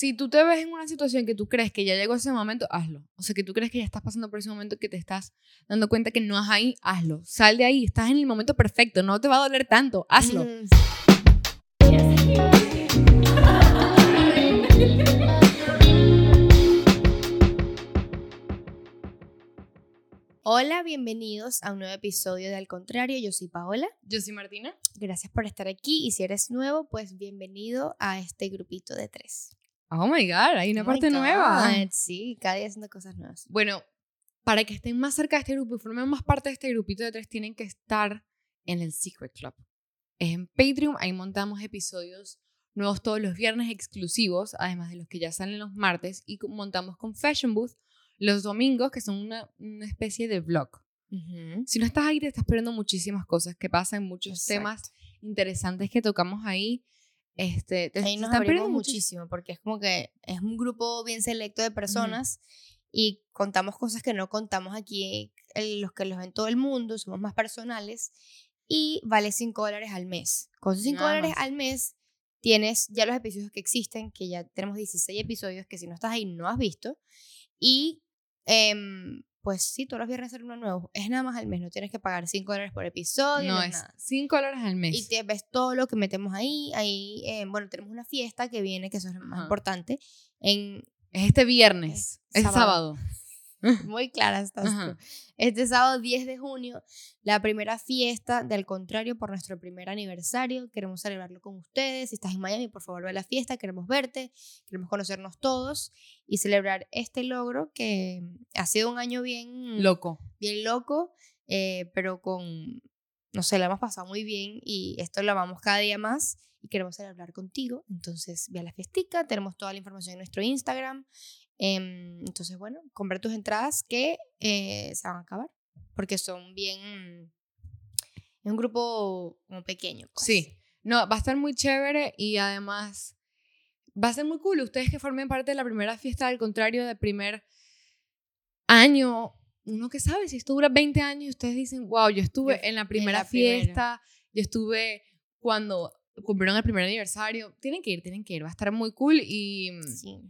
Si tú te ves en una situación que tú crees que ya llegó ese momento, hazlo. O sea, que tú crees que ya estás pasando por ese momento que te estás dando cuenta que no es ahí, hazlo. Sal de ahí, estás en el momento perfecto, no te va a doler tanto, hazlo. Mm, Hola, bienvenidos a un nuevo episodio de Al Contrario. Yo soy Paola. Yo soy Martina. Gracias por estar aquí y si eres nuevo, pues bienvenido a este grupito de tres. Oh my God, hay una Oh parte nueva. Sí, cada día haciendo cosas nuevas. Bueno, para que estén más cerca de este grupo y formen más parte de este grupito de tres, tienen que estar en el Secret Club. Es en Patreon, ahí montamos episodios nuevos todos los viernes exclusivos, además de los que ya salen los martes, y montamos con Fashion Booth los domingos, que son una, una especie de vlog. Ujú. Si no estás ahí, te estás perdiendo muchísimas cosas que pasan, muchos Exacto. temas interesantes que tocamos ahí. Este, te, Ahí nos abrimos muchísimo porque es como que es un grupo bien selecto de personas y contamos cosas que no contamos aquí, en los que los ven todo el mundo, somos más personales y vale 5 dólares al mes. Con 5 Nada dólares más. al mes tienes ya los episodios que existen, que ya tenemos 16 episodios que si no estás ahí no has visto y em, pues sí, todos los viernes sale uno nuevo. Es nada más al mes, no tienes que pagar 5 dólares por episodio. No, es es nada. 5 dólares al mes. Y te ves todo lo que metemos ahí. Ahí, eh, bueno, tenemos una fiesta que viene, que eso es lo más Ajá. importante. En, Es este viernes, Es es sábado. sábado. muy clara estás tú. Este sábado 10 de junio, la primera fiesta del contrario por nuestro primer aniversario. Queremos celebrarlo con ustedes. Si estás en Miami, por favor, ve a la fiesta. Queremos verte, queremos conocernos todos y celebrar este logro que ha sido un año bien Loco. bien loco, eh, pero con, no sé, la hemos pasado muy bien y esto lo amamos cada día más y queremos celebrar contigo. Entonces, ve a la fiestica, tenemos toda la información en nuestro Instagram. Em, entonces, bueno, compra tus entradas que eh, se van a acabar porque son bien... Es un grupo como pequeño. pues. Sí. No, va a estar muy chévere y además va a ser muy cool. Ustedes que formen parte de la primera fiesta, al contrario del primer año, uno que sabe, si esto dura 20 años y ustedes dicen, wow, yo estuve en la primera la primera". fiesta, yo estuve cuando cumplieron el primer aniversario. Tienen que ir, tienen que ir. Va a estar muy cool y Sí.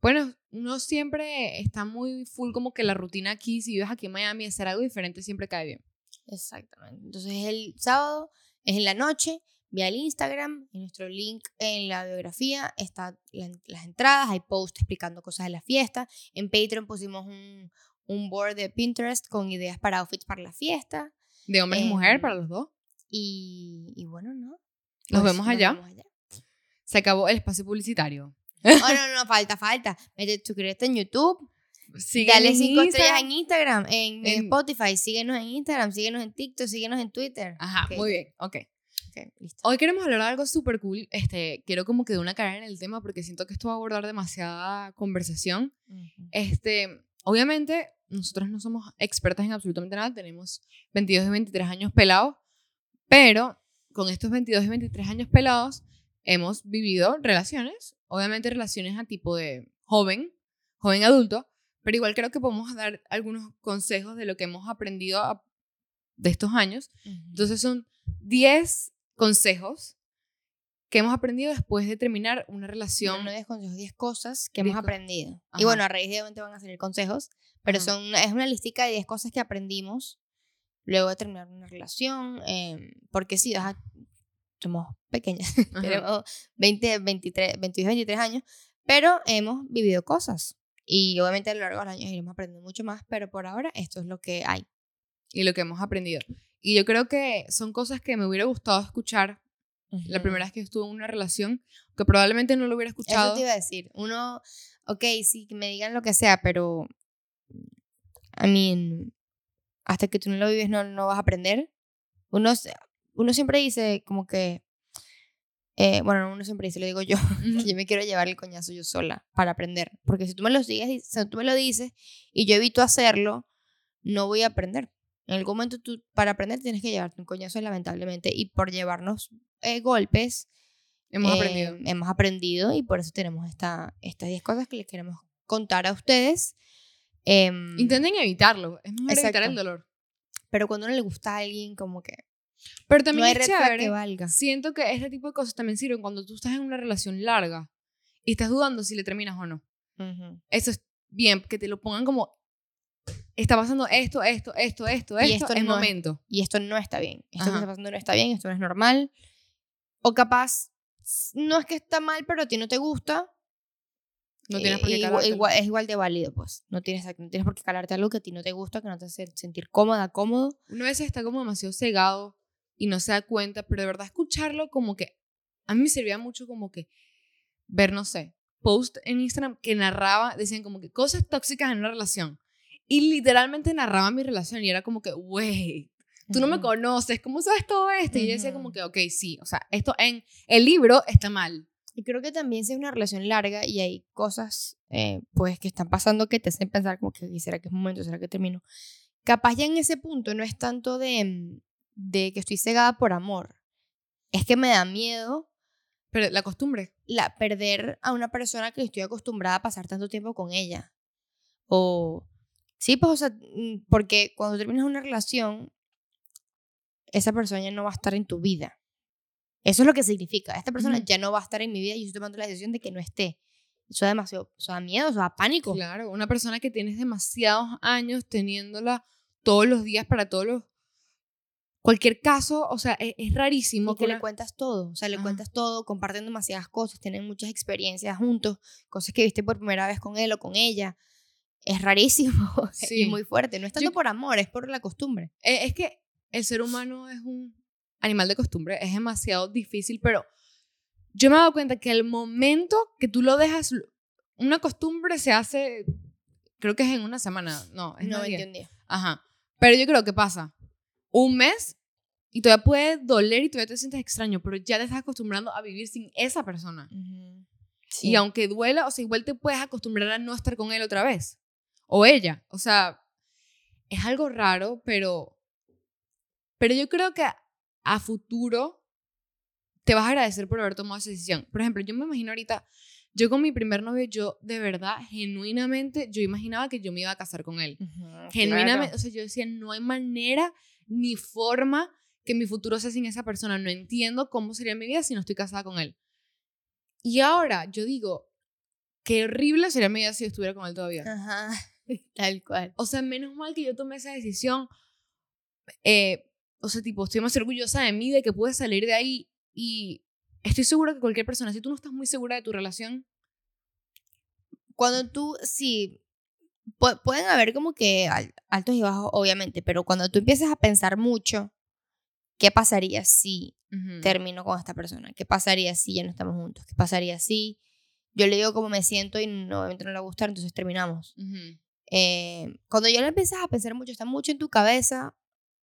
bueno, uno siempre está muy full como que la rutina aquí, si vives aquí en Miami, hacer algo diferente siempre cae bien. Exactamente. Entonces el sábado es en la noche. Ve al Instagram, en nuestro link en la biografía está la- las entradas, hay posts explicando cosas de la fiesta. En Patreon pusimos un, un board de Pinterest con ideas para outfits para la fiesta. De hombres y mujer Em, para los dos. Y, y bueno, ¿no? Nos Pues, vemos allá. vemos allá. Se acabó el espacio publicitario. Oh, no, no, falta, falta. Mete, suscríbete en YouTube. Síguenos Dale en cinco estrellas Instagram. en Instagram, en, en En- Spotify. Síguenos en Instagram, síguenos en TikTok, síguenos en Twitter. Ajá, Ok, muy bien, ok. ok, listo. Hoy queremos hablar de algo súper cool. Este, quiero como que de una carrera en el tema porque siento que esto va a abordar demasiada conversación. Ujú. Este, obviamente, nosotros no somos expertas en absolutamente nada. Tenemos 22 y 23 años pelados. Pero con estos 22 y 23 años pelados, hemos vivido relaciones. Obviamente, relaciones a tipo de joven, joven adulto. Pero igual creo que podemos dar algunos consejos de lo que hemos aprendido a- de estos años. Ujú. Entonces son 10 consejos que hemos aprendido después de terminar una relación. No, no 10 consejos, 10 cosas que 10 hemos aprendido. Ajá. Y bueno, a raíz de obviamente van a salir consejos, pero Ajá. son es una listica de 10 cosas que aprendimos luego de terminar una relación, em, porque sí, somos pequeñas, tenemos 20, 23, 22, 23 años, pero hemos vivido cosas. Y obviamente a lo largo de los años iremos aprendiendo mucho más, pero por ahora esto es lo que hay. y lo que hemos aprendido. Y yo creo que son cosas que me hubiera gustado escuchar la Ujú. primera vez que estuve en una relación, que probablemente no lo hubiera Eso escuchado. te iba a decir. Uno, ok, sí, que me digan lo que sea, pero. I mean, hasta que tú no lo vives, no, no vas a aprender. Uno, uno siempre dice, como que. eh, bueno, uno siempre dice, lo digo yo, que yo me quiero llevar el coñazo yo sola para aprender. Porque si tú me lo sigues, si tú me lo dices y yo evito hacerlo, no voy a aprender. En algún momento tú, para aprender, tienes que llevarte un coñazo, lamentablemente. Y por llevarnos eh, golpes, Hemos eh, aprendido. Hemos aprendido y por eso tenemos esta, estas 10 cosas que les queremos contar a ustedes. Em, Intenten evitarlo. Es mejor evitar exacto. el dolor. pero cuando no le gusta a alguien, como que Pero también no es chévere. que valga. Siento que este tipo de cosas también sirven cuando tú estás en una relación larga y estás dudando si le terminas o no. Ujú. Eso es bien, que te lo pongan como, está pasando esto, esto, esto, esto, Y esto, esto es no es- momento. y esto no está bien. Esto que Ajá. está pasando no está bien, esto no es normal. O capaz, no es que está mal, pero a ti no te gusta. No tienes eh, por qué calártelo. igual- Es igual de válido, pues. No tienes, no tienes por qué calarte algo que a ti no te gusta, que no te hace sentir cómoda, cómodo. Uno a veces está como demasiado cegado y no se da cuenta, pero de verdad escucharlo como que a mí me servía mucho como que ver, no sé, post en Instagram que narraba, decían como que cosas tóxicas en una relación. Y literalmente narraba mi relación y era como que, wey, tú no me conoces, ¿cómo sabes todo esto? Y yo decía como que, ok, sí, o sea, esto en el libro está mal. Y creo que también si es una relación larga y hay cosas eh, pues que están pasando que te hacen pensar como que será que es momento, será que termino. Capaz ya en ese punto no es tanto de, mm, de que estoy cegada por amor. Es que me da miedo Pero la costumbre. la, perder a una persona que estoy acostumbrada a pasar tanto tiempo con ella. O, sí, pues, o sea, mm, porque cuando terminas una relación, esa persona ya no va a estar en tu vida. Eso es lo que significa. Esta persona ya no va a estar en mi vida y yo estoy tomando la decisión de que no esté. Eso da demasiado, eso da miedo, eso da pánico. Claro, una persona que tienes demasiados años teniéndola todos los días para todos los... Cualquier caso, o sea, es, es rarísimo. Y que le una- cuentas todo, o sea, le Ajá. cuentas todo, comparten demasiadas cosas, tienen muchas experiencias juntos, cosas que viste por primera vez con él o con ella. Es rarísimo Sí. y muy fuerte. No es tanto Yo- por amor, es por la costumbre. Eh, Es que el ser humano es un animal de costumbre, es demasiado difícil, pero yo me he dado cuenta que al momento que tú lo dejas, una costumbre se hace, creo que es en una semana, no, es No, más días. 21 días. Ajá. Pero yo creo que pasa un mes y todavía puede doler y todavía te sientes extraño, pero ya te estás acostumbrando a vivir sin esa persona. Sí. Y aunque duela, o sea, igual te puedes acostumbrar a no estar con él otra vez. O ella. O sea, es algo raro, pero. Pero yo creo que a, a futuro te vas a agradecer por haber tomado esa decisión. Por ejemplo, yo me imagino ahorita, yo con mi primer novio, yo de verdad, genuinamente, yo imaginaba que yo me iba a casar con él. Genuinamente, claro. o sea, yo decía, no hay manera ni forma que mi futuro sea sin esa persona. No entiendo cómo sería mi vida si no estoy casada con él. Y ahora yo digo, qué horrible sería mi vida si estuviera con él todavía. Ajá, tal cual. O sea, menos mal que yo tomé esa decisión. Eh, o sea, tipo, estoy más orgullosa de mí, de que pude salir de ahí. Y estoy segura que cualquier persona, si tú no estás muy segura de tu relación, Cuando tú, sí, pu- pueden haber como que al- altos y bajos, obviamente, pero cuando tú empiezas a pensar mucho, ¿qué pasaría si termino con esta persona? ¿Qué pasaría si ya no estamos juntos? ¿Qué pasaría si yo le digo cómo me siento y no, obviamente no le va a gustar, entonces terminamos? Eh, cuando ya lo empiezas a pensar mucho, está mucho en tu cabeza,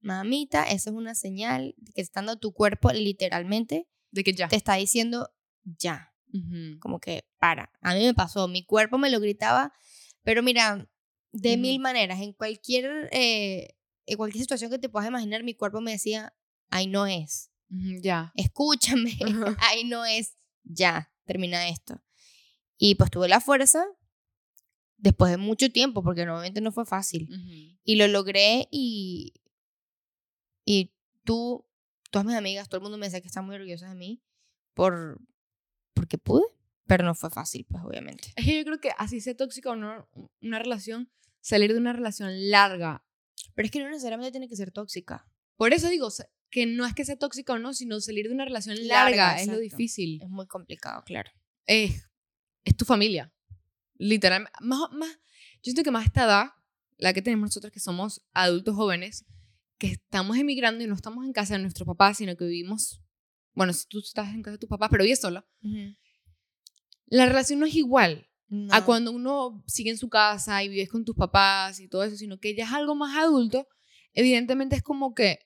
mamita, eso es una señal que estando tu cuerpo literalmente de que ya. te está diciendo ya, como que para. A mí me pasó, mi cuerpo me lo gritaba, pero mira, de mil maneras, en cualquier, eh, en cualquier situación que te puedas imaginar, mi cuerpo me decía, ahí no es, ya. escúchame, ahí no es, ya, termina esto. Y pues tuve la fuerza después de mucho tiempo, porque normalmente no fue fácil. Y lo logré y, y tú, todas mis amigas, todo el mundo me decía que están muy orgullosas de mí por, porque pude, pero no fue fácil, pues obviamente. Es que yo creo que así sea tóxica o no, una relación, salir de una relación larga. Pero es que no necesariamente tiene que ser tóxica. Por eso digo, que no es que sea tóxica o no, sino salir de una relación Larga, larga, es lo difícil. Es muy complicado, claro. Es, es tu familia. Literalmente. Más, más, yo siento que más esta edad, la que tenemos nosotros que somos adultos jóvenes, que estamos emigrando y no estamos en casa de nuestros papás, sino que vivimos, bueno, si tú estás en casa de tus papás, pero vives sola, la relación no es igual. a No. cuando uno sigue en su casa y vives con tus papás y todo eso, sino que ya es algo más adulto, evidentemente es como que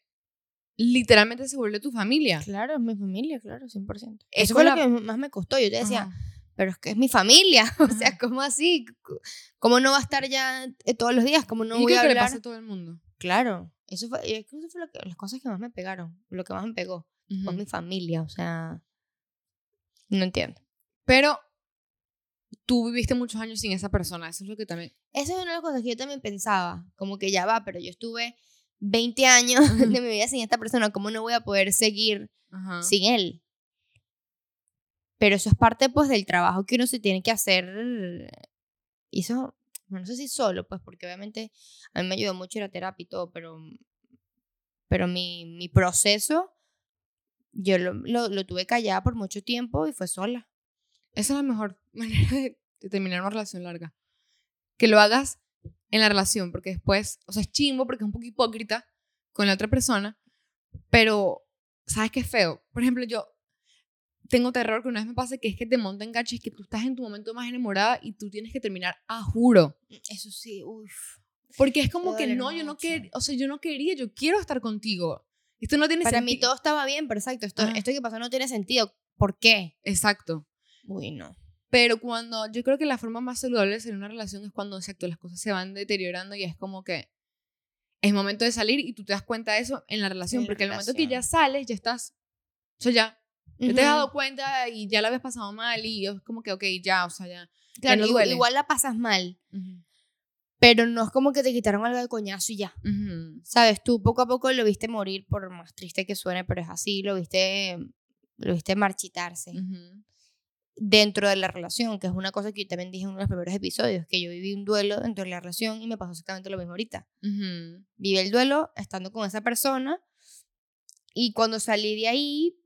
literalmente se vuelve tu familia. Claro, es mi familia, claro, 100%. Es Eso fue con lo la- que más me costó. Yo te decía, Ajá. pero es que es mi familia. O sea. ¿cómo así? ¿Cómo no va a estar ya eh, todos los días? ¿Cómo no y voy creo a que le hablar? pasa a todo el mundo. Claro. Eso fue, yo creo que eso fue lo que- las cosas que más me pegaron. Lo que más me pegó. Ujú. Fue mi familia. O sea, no entiendo. Pero tú viviste muchos años sin esa persona, eso es lo que también... Esa es una de las cosas que yo también pensaba. Como que ya va, pero yo estuve 20 años Ujú. de mi vida sin esta persona. ¿Cómo no voy a poder seguir Ajá. sin él? Pero eso es parte pues del trabajo que uno se tiene que hacer. Y eso, no sé si solo, pues porque obviamente a mí me ayudó mucho ir a terapia y todo, pero, pero mi, mi proceso yo lo, lo, lo tuve callada por mucho tiempo y fue sola. Esa es la mejor manera de, de terminar una relación larga. Que lo hagas en la relación, porque después, o sea, es chimbo porque es un poco hipócrita con la otra persona, pero ¿sabes qué es feo? Por ejemplo, yo tengo terror que una vez me pase que es que te monten cachis, que tú estás en tu momento más enamorada y tú tienes que terminar a juro. Eso sí, uff. Porque es como que no, yo no quería, o sea, yo no quería, yo quiero estar contigo. Esto no tiene Para sentido. mí todo estaba bien, pero exacto, esto, esto que pasó no tiene sentido. ¿Por qué? Exacto. Uy, no. Pero cuando yo creo que la forma más saludable de ser una relación es cuando exacto, las cosas se van deteriorando y es como que es momento de salir y tú te das cuenta de eso en la relación. En porque el momento que ya sales, ya estás. O sea, ya. Ya te has dado cuenta y ya la habías pasado mal y es como que, ok, ya, o sea, ya. Claro, no igu- duele. igual la pasas mal, Ujú. pero no es como que te quitaron algo de coñazo y ya. Ujú. Sabes, tú poco a poco lo viste morir, por más triste que suene, pero es así, lo viste, lo viste marchitarse dentro de la relación, que es una cosa que yo también dije en uno de los primeros episodios, que yo viví un duelo dentro de la relación y me pasó exactamente lo mismo ahorita. Viví el duelo estando con esa persona y cuando salí de ahí,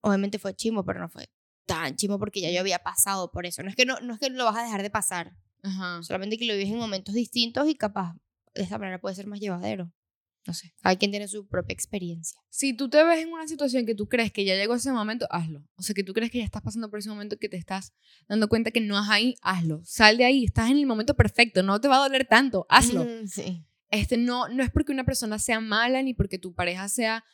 obviamente fue chimo, pero no fue tan chimo porque ya yo había pasado por eso. No es que no, no es que lo vas a dejar de pasar, Ajá. solamente que lo vives en momentos distintos y capaz de esta manera puede ser más llevadero. No sé, cada quien tiene su propia experiencia. Si tú te ves en una situación que tú crees que ya llegó ese momento, hazlo. O sea, que tú crees que ya estás pasando por ese momento que te estás dando cuenta que no es ahí, hazlo. Sal de ahí, estás en el momento perfecto, no te va a doler tanto, hazlo. Mm, sí. Este, no, no es porque una persona sea mala ni porque tu pareja sea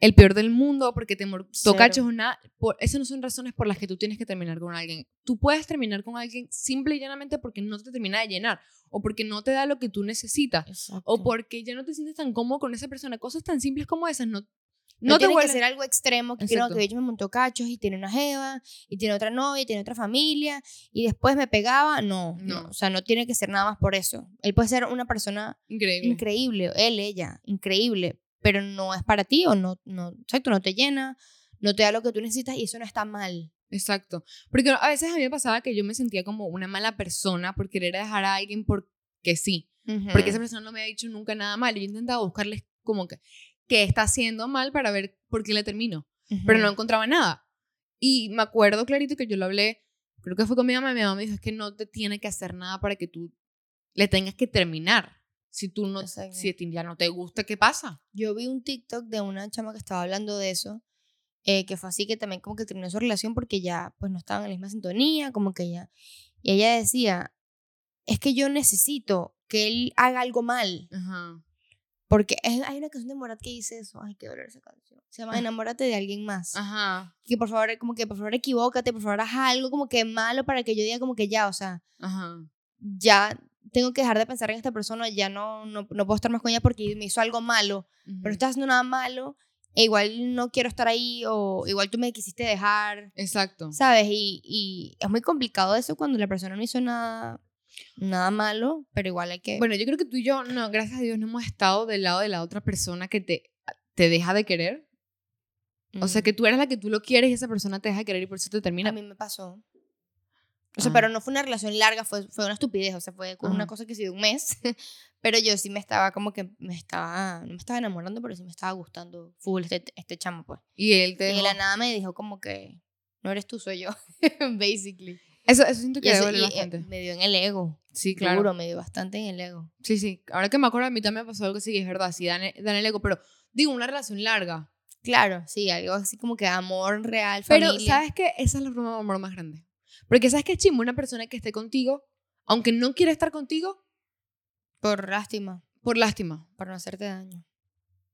el peor del mundo porque te o nada. Por, esas no son razones por las que tú tienes que terminar con alguien. Tú puedes terminar con alguien simple y llanamente porque no te termina de llenar o porque no te da lo que tú necesitas Exacto. o porque ya no te sientes tan cómodo con esa persona. Cosas tan simples como esas no, no, no te tiene que vuelven... ser algo extremo, que, Exacto. que yo me montó cachos y tiene una jeva, y tiene otra novia, y tiene otra familia, y después me pegaba. No, no, No. O sea, no tiene que ser nada más por eso. Él puede ser una persona Increíble. increíble, él, ella, increíble, pero no es para ti o no, no, exacto, no te llena, no te da lo que tú necesitas y eso no está mal. Exacto. Porque a veces a mí me pasaba que yo me sentía como una mala persona por querer dejar a alguien porque sí. Porque esa persona no me ha dicho nunca nada mal. Y yo intentaba buscarles como que qué está haciendo mal para ver por qué le termino. Pero no encontraba nada. Y me acuerdo clarito que yo lo hablé, creo que fue con mi mamá. y Mi mamá me dijo, es que no te tiene que hacer nada para que tú le tengas que terminar. Si tú no, si a ti ya no te gusta, ¿qué pasa? Yo vi un TikTok de una chama que estaba hablando de eso, eh, que fue así que también como que terminó su relación porque ya pues no estaban en la misma sintonía, como que ya... Y ella decía, es que yo necesito que él haga algo mal, Ajá. porque es- hay una canción de Morat que dice eso, ay, qué dolor esa canción. Se llama Ah. Enamórate de alguien más. Ajá. Que por favor, como que por favor equivócate, por favor haz algo como que malo para que yo diga como que ya, o sea, Ajá. ya tengo que dejar de pensar en esta persona, ya no, no, no puedo estar más con ella porque me hizo algo malo, pero no estás haciendo nada malo, e igual no quiero estar ahí, o igual tú me quisiste dejar, Exacto. ¿sabes? Y, y es muy complicado eso cuando la persona no hizo nada, nada malo, pero igual hay que... Bueno, yo creo que tú y yo, no, gracias a Dios, no hemos estado del lado de la otra persona que te, te deja de querer. O sea, mm, que tú eres la que tú lo quieres y esa persona te deja de querer y por eso te a termina. mí me pasó. O sea, Ah. pero no fue una relación larga, fue, fue una estupidez, o sea, fue como una cosa que sí de un mes, pero yo sí me estaba como que me estaba, no me estaba enamorando, pero sí me estaba gustando full este, este chamo, pues. Y él te Y de la nada me dijo como que no eres tú, soy yo, basically. Eso, eso siento que eso- y, eh, bastante. me dio en el ego. Sí, claro. Duro, me dio bastante en el ego. Sí, sí. Ahora que me acuerdo, a mí también me pasó algo así, es verdad. Sí, dan, dan el ego, pero digo, una relación larga. Claro, sí, algo así como que amor real, Pero, familia. ¿sabes qué? Esa es la forma de amor más grande. Porque, ¿sabes qué chimbo? Una persona que esté contigo, aunque no quiera estar contigo, Por lástima, por lástima. por no hacerte daño.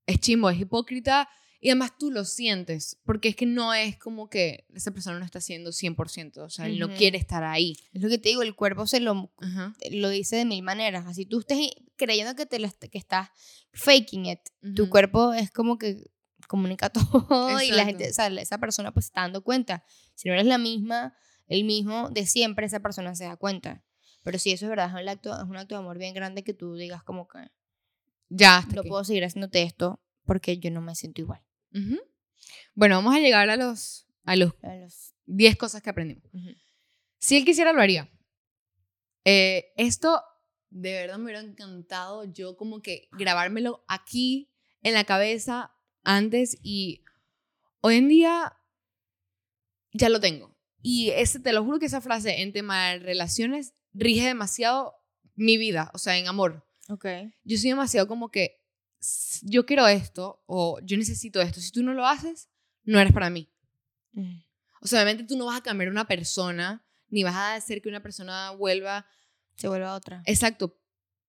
Es chimbo, es hipócrita. Y además tú lo sientes. Porque es que no es como que esa persona no está haciendo 100%. O sea, él no Ujú. quiere estar ahí. Es lo que te digo, el cuerpo se lo, Ajá. lo dice de mil maneras. Así tú estés creyendo que, te lo, est- que estás faking it, tu Ujú. cuerpo es como que comunica todo y la Exacto. gente, o sea, esa persona pues se está dando cuenta. Si no eres la misma, el mismo de siempre, esa persona se da cuenta. Pero si eso es verdad, es un acto, es un acto de amor bien grande que tú digas como que Ya, hasta no aquí. puedo seguir haciéndote esto porque yo no me siento igual. Bueno, vamos a llegar a los, a los A los 10 cosas que aprendimos. Ujú. Si él quisiera, lo haría. Eh, esto de verdad me hubiera encantado yo como que grabármelo aquí en la cabeza antes y hoy en día ya lo tengo. Y ese, te lo juro que esa frase en tema de relaciones rige demasiado mi vida, o sea, en amor. Ok. Yo soy demasiado como que "S- yo quiero esto o yo necesito esto. Si tú no lo haces, no eres para mí. Mm. O sea, obviamente tú no vas a cambiar una persona, ni vas a hacer que una persona vuelva. Se vuelve a otra. Exacto.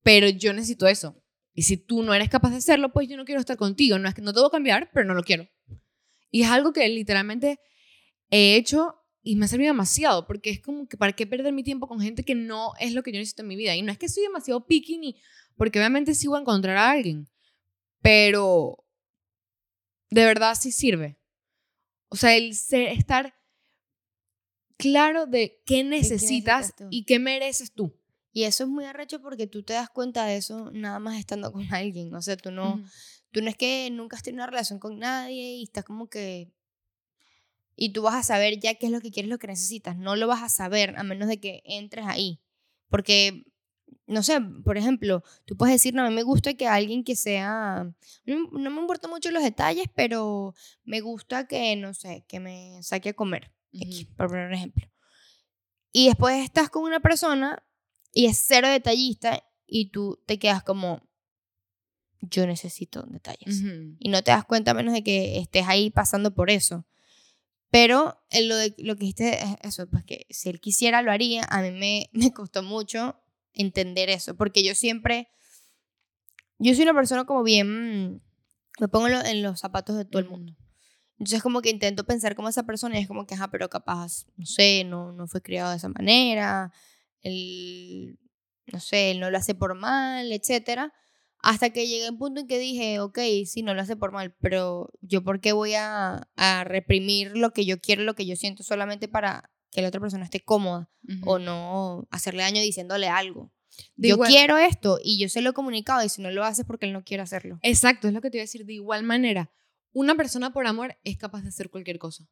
Pero yo necesito eso. Y si tú no eres capaz de hacerlo, pues yo no quiero estar contigo. No es que no te voy a cambiar, pero no lo quiero. Y es algo que literalmente he hecho y me ha servido demasiado, porque es como que para qué perder mi tiempo con gente que no es lo que yo necesito en mi vida. Y no es que soy demasiado picky ni, porque obviamente sí voy a encontrar a alguien, pero de verdad sí sirve. O sea, el ser, estar claro de qué necesitas y qué mereces tú. Y eso es muy arrecho porque tú te das cuenta de eso nada más estando con alguien. O sea, tú no, tú no es que nunca has tenido una relación con nadie y estás como que... Y tú vas a saber ya qué es lo que quieres, lo que necesitas. No lo vas a saber a menos de que entres ahí. Porque, no sé, por ejemplo, tú puedes decir, no, a mí me gusta que alguien que sea... No, no me importan mucho los detalles, pero me gusta que, no sé, que me saque a comer. Ujú. por poner un ejemplo. Y después estás con una persona y es cero detallista y tú te quedas como, yo necesito detalles. Y no te das cuenta a menos de que estés ahí pasando por eso. Pero en lo, de, lo que dijiste es eso, pues que si él quisiera lo haría, a mí me, me costó mucho entender eso, porque yo siempre, yo soy una persona como bien, me pongo en, lo- en los zapatos de todo el mundo. Entonces como que intento pensar como esa persona y es como que, ajá, pero capaz, no sé, no, no fue criado de esa manera, él, no sé, él no lo hace por mal, etcétera. Hasta que llegué a un punto en que dije, ok, sí, no lo hace por mal, pero yo por qué voy a, a reprimir lo que yo quiero, lo que yo siento solamente para que la otra persona esté cómoda o no hacerle daño diciéndole algo. De yo igual- quiero esto y yo se lo he comunicado y si no lo hace es porque él no quiere hacerlo. Exacto, es lo que te iba a decir. De igual manera, una persona por amor es capaz de hacer cualquier cosa.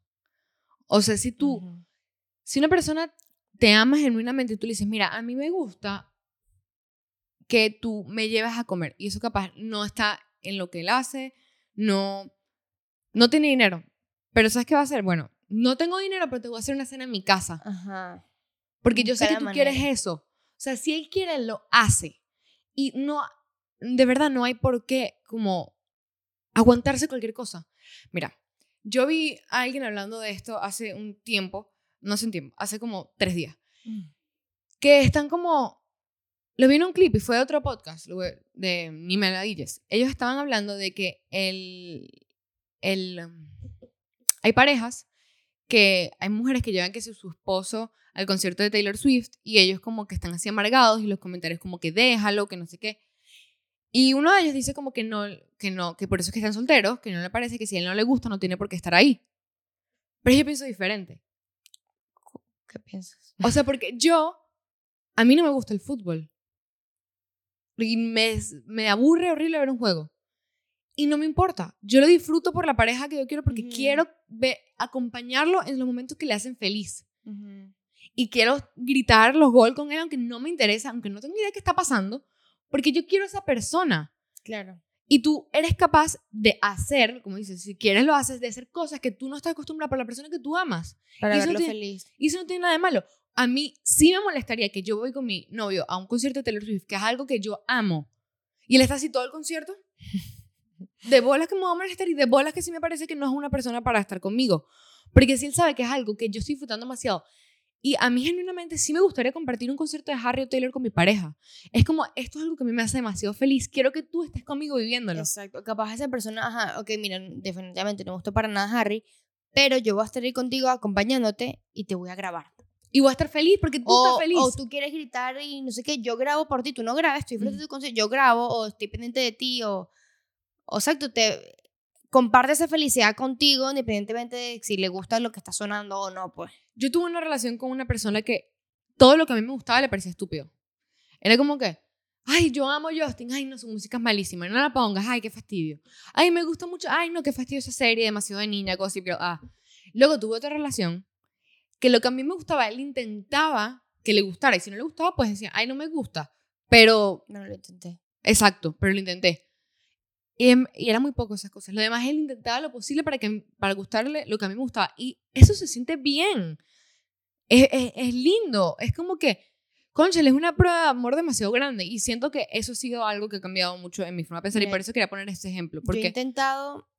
O sea, si tú, si una persona te ama genuinamente y tú le dices, mira, a mí me gusta que tú me lleves a comer. Y eso capaz no está en lo que él hace, no, no tiene dinero. Pero ¿sabes qué va a hacer? Bueno, no tengo dinero, pero te voy a hacer una cena en mi casa. Ajá. Porque yo sé que tú quieres eso. O sea, si él quiere, lo hace. Y no, de verdad, no hay por qué como aguantarse cualquier cosa. Mira, yo vi a alguien hablando de esto hace un tiempo, no hace un tiempo, hace como tres días, que están como, lo vi en un clip y fue de otro podcast, de Ni Meladillas. Ellos estaban hablando de que el, el, um, hay parejas que hay mujeres que llevan que su, su esposo al concierto de Taylor Swift y ellos como que están así amargados y los comentarios como que déjalo, que no sé qué. Y uno de ellos dice como que no, que no, que por eso es que están solteros, que no le parece que si a él no le gusta no tiene por qué estar ahí. Pero yo pienso diferente. ¿Qué piensas? O sea, porque yo, a mí no me gusta el fútbol. Y me, me aburre horrible ver un juego. Y no me importa. Yo lo disfruto por la pareja que yo quiero porque quiero ve- acompañarlo en los momentos que le hacen feliz. Y quiero gritar los gol con él, aunque no me interesa, aunque no tengo idea de qué está pasando, porque yo quiero a esa persona. Claro. Y tú eres capaz de hacer, como dices, si quieres lo haces, de hacer cosas que tú no estás acostumbrada por la persona que tú amas. Para verlo tiene- feliz. Y eso no tiene nada de malo. A mí sí me molestaría que yo voy con mi novio a un concierto de Taylor Swift, que es algo que yo amo, y él está así todo el concierto. De bolas que me va a molestar y de bolas que sí me parece que no es una persona para estar conmigo. Porque si él sabe que es algo que yo estoy disfrutando demasiado. Y a mí genuinamente sí me gustaría compartir un concierto de Harry o Taylor con mi pareja. Es como, esto es algo que a mí me hace demasiado feliz. Quiero que tú estés conmigo viviéndolo. Exacto. Capaz esa persona, ajá, ok, mira, definitivamente no me gustó para nada Harry, pero yo voy a estar ahí contigo acompañándote y te voy a grabar. Y voy a estar feliz porque tú O, estás feliz. o tú quieres gritar y no sé qué, yo grabo por ti, tú no grabes, estoy frente a Ujú. tu concierto, yo grabo o estoy pendiente de ti o, o exacto, te comparte esa felicidad contigo independientemente de si le gusta lo que está sonando o no, pues. yo tuve una relación con una persona que todo lo que a mí me gustaba le parecía estúpido. Era como que, ay, yo amo a Justin, ay, no, su música es malísima, no la pongas, ay, qué fastidio. Ay, me gusta mucho, ay, no, qué fastidio esa serie, demasiado de niña, gossip girl, ah. Luego tuve otra relación que lo que a mí me gustaba, él intentaba que le gustara. Y si no le gustaba, pues decía, ay, no me gusta. Pero, No lo intenté. exacto, pero lo intenté. Y, em- y era muy poco esas cosas. Lo demás, él intentaba lo posible para, que, para gustarle lo que a mí me gustaba. Y eso se siente bien. Es, es, es lindo. Es como que, conchale, es una prueba de amor demasiado grande. Y siento que eso ha sido algo que ha cambiado mucho en mi forma de pensar. Y Mira, por eso quería poner este ejemplo. Yo he Porque, intentado,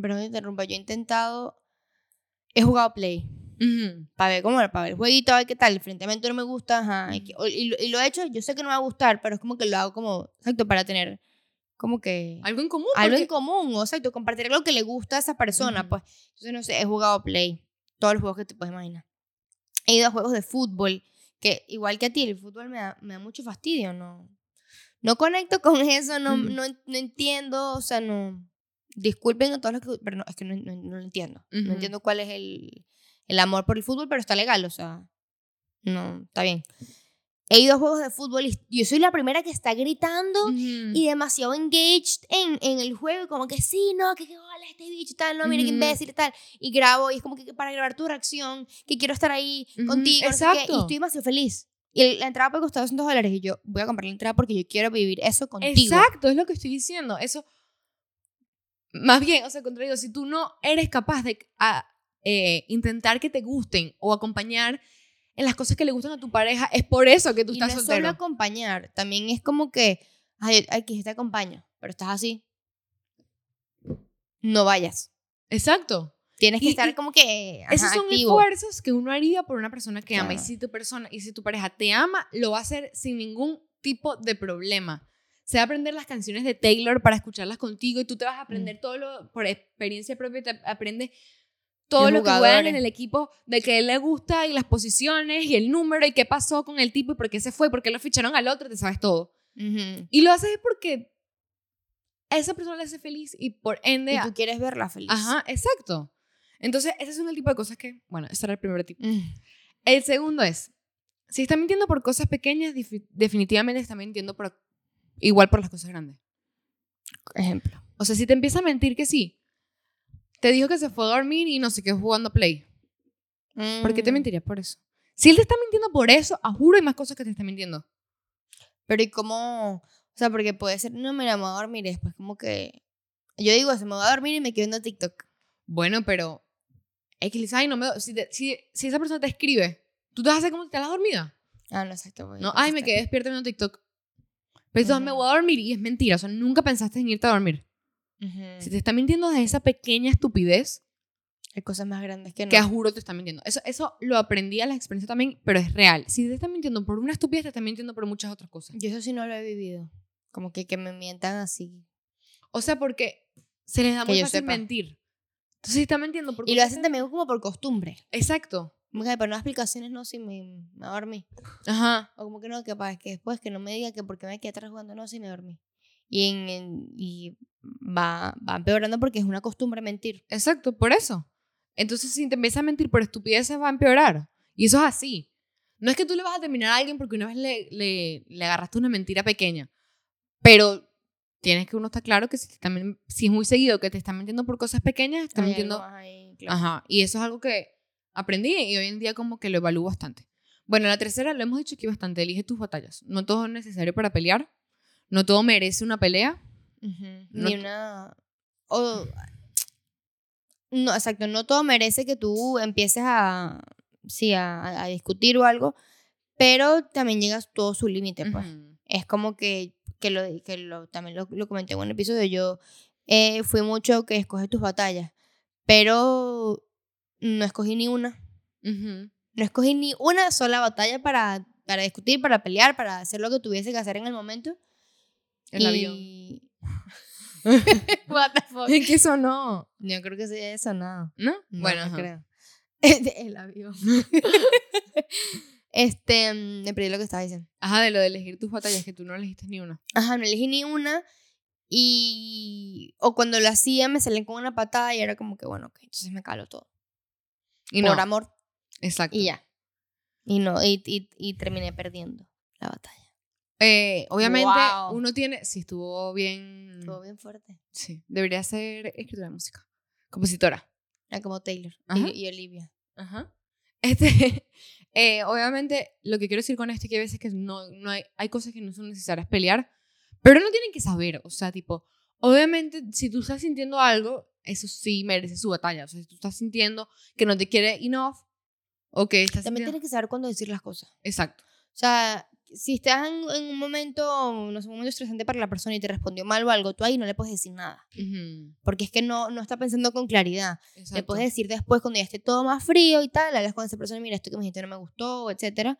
perdón interrumpa, yo he intentado, he jugado Play. Ujú, Para ver cómo, para ver el jueguito, a ver qué tal. El enfrentamiento no me gusta, ajá. Y, y lo, lo he hecho, yo sé que no me va a gustar, pero es como que lo hago como, exacto, para tener como que algo en común. algo en porque- común, o exacto, compartir algo que le gusta a esa persona, Ujú. pues. Entonces, no sé, he jugado Play, todos los juegos que te puedes imaginar. He ido a juegos de fútbol, que igual que a ti, el fútbol me da, me da mucho fastidio, no. No conecto con eso, no, Ujú. no, no entiendo, o sea, no. Disculpen a todos los que. Pero no, es que no, no, no lo entiendo. Ujú. No entiendo cuál es el, el amor por el fútbol, pero está legal, o sea. No, está bien. He ido a juegos de fútbol y yo soy la primera que está gritando Ujú. y demasiado engaged en, en el juego, como que sí, no, que qué bola este bicho tal, no, mira qué Ujú. imbécil y tal. Y grabo, y es como que para grabar tu reacción, que quiero estar ahí Ujú, contigo, no sé qué, y exacto. estoy demasiado feliz. Y la entrada puede costar 200 dólares, y yo voy a comprar la entrada porque yo quiero vivir eso contigo. Exacto, es lo que estoy diciendo. Eso, más bien, o sea, contrario, si tú no eres capaz de a- eh, intentar que te gusten o acompañar en las cosas que le gustan a tu pareja, es por eso que tú y estás no es soltero. solo acompañar, también es como que, ay, ay, que te acompaño, pero estás así. No vayas. Exacto. Tienes que Y- estar y como que ajá, Esos son activo. esfuerzos que uno haría por una persona que ama. Y si tu persona y si tu pareja te ama, lo va a hacer sin ningún tipo de problema. Se va a aprender las canciones de Taylor para escucharlas contigo y tú te vas a Mm. aprender todo lo por experiencia propia, te aprendes todo Los lo que juegan en el equipo de que él le gusta y las posiciones y el número y qué pasó con el tipo y por qué se fue, por qué lo ficharon al otro, te sabes todo. Y lo haces es porque a esa persona le hace feliz y por ende... Y tú quieres verla feliz. Ajá, exacto. Entonces, ese es un tipo de cosas que, bueno, ese era el primer tipo. Mm. El segundo es, si está mintiendo por cosas pequeñas, definitivamente está mintiendo por, igual por las cosas grandes. Ejemplo. O sea, si te empieza a mentir que sí, te dijo que se fue a dormir y no sé qué jugando Play. ¿Por qué te Mm. mentirías por eso? Si él te está mintiendo por eso, a juro hay más cosas que te está mintiendo. Pero ¿y cómo? O sea, porque puede ser, no, mira, me voy a dormir y después como que... Yo digo eso, me voy a dormir y me quedo viendo TikTok. Bueno, pero es que le ay, no me... Si, te- si, si esa persona te escribe, ¿tú te vas a hacer como si te la dormida? Ah, no, exacto. No, ay, me quedé despierta viendo TikTok. Pero entonces me Ujú. voy a dormir y es mentira. O sea, nunca pensaste en irte a dormir. Si te está mintiendo de esa pequeña estupidez, Hay cosas más grandes que no. que a juro te está mintiendo. Eso, eso lo aprendí a la experiencia también, pero es real. Si te está mintiendo por una estupidez, te está mintiendo por muchas otras cosas. Yo eso sí no lo he vivido. Como que, que me mientan así. O sea, porque se les da Que muy fácil sepa. mentir. Entonces, si está mintiendo por Y lo hacen también como por costumbre. Exacto. Como que, no explicaciones, no, si me, me dormí. Ajá. O como que no, que después que no me diga que porque me quedé atrás jugando, no, si me dormí. Y, en, en- y va, va empeorando porque es una costumbre mentir. Exacto, por eso. Entonces, si te empiezas a mentir por estupideces, va a empeorar. Y eso es así. No es que tú le vas a terminar a alguien porque una vez le, le, le agarraste una mentira pequeña. Pero tienes que uno está claro que si, te men- si es muy seguido que te están mintiendo por cosas pequeñas, está Hay mintiendo. ahí, claro. Ajá. Y eso es algo que aprendí y hoy en día como que lo evalúo bastante. Bueno, la tercera lo hemos dicho aquí bastante. Elige tus batallas. No todo es necesario para pelear. No todo merece una pelea. No Ni una. O, no, exacto. No todo merece que tú empieces a. Sí, a, a discutir o algo. Pero también llegas todo su límite, pues. Es como que, que, lo, que lo, también lo, lo comenté en un episodio. Yo eh, fui mucho que escoge tus batallas. Pero no escogí ni una. No escogí ni una sola batalla para, para discutir, para pelear, para hacer lo que tuviese que hacer en el momento. El avión. What the fuck? ¿En qué sonó? Yo creo que sí eso nada. ¿No? No, bueno, no creo. el avión. este, mm, me perdí lo que estaba diciendo. Ajá, de lo de elegir tus batallas, que tú no elegiste ni una. Ajá, no elegí ni una. Y. O cuando lo hacía, me salían con una patada y era como que, bueno, ok, entonces me calo todo. Y Por no. amor. Exacto. Y ya. Y no, y, y, y terminé perdiendo la batalla. Eh, obviamente, Wow. uno tiene. Si estuvo bien. Estuvo bien fuerte. Sí. Debería ser escritora de música. Compositora. Era como Taylor Ajá. y, y Olivia. Ajá. Este, eh, obviamente, lo que quiero decir con esto es que a veces que no, no hay, hay cosas que no son necesarias pelear, pero no tienen que saber, o sea, tipo, obviamente, si tú estás sintiendo algo, eso sí merece su batalla, o sea, si tú estás sintiendo que no te quiere enough, o que estás También sintiendo- tienes que saber cuándo decir las cosas. Exacto. O sea, si estás en, en un momento, no sé, un momento estresante para la persona y te respondió mal o algo, tú ahí no le puedes decir nada. Ujú, Porque es que no, no está pensando con claridad. Le exacto. puedes decir después, cuando ya esté todo más frío y tal, hablas con esa persona, mira, esto que me dijiste no me gustó, etcétera.